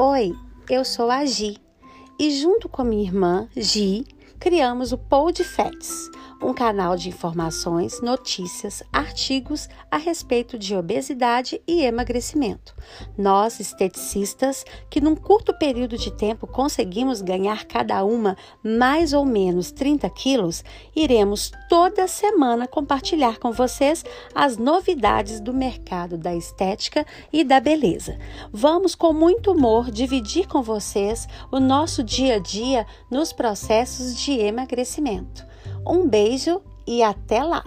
Oi, eu sou a Gi. E junto com minha irmã Gi criamos o Pod Facts, um canal de informações, notícias, artigos a respeito de obesidade e emagrecimento. Nós, esteticistas, que num curto período de tempo conseguimos ganhar cada uma mais ou menos 30 quilos, iremos toda semana compartilhar com vocês as novidades do mercado da estética e da beleza. Vamos, com muito humor, dividir com vocês o nosso dia a dia nos processos de emagrecimento. Um beijo e até lá!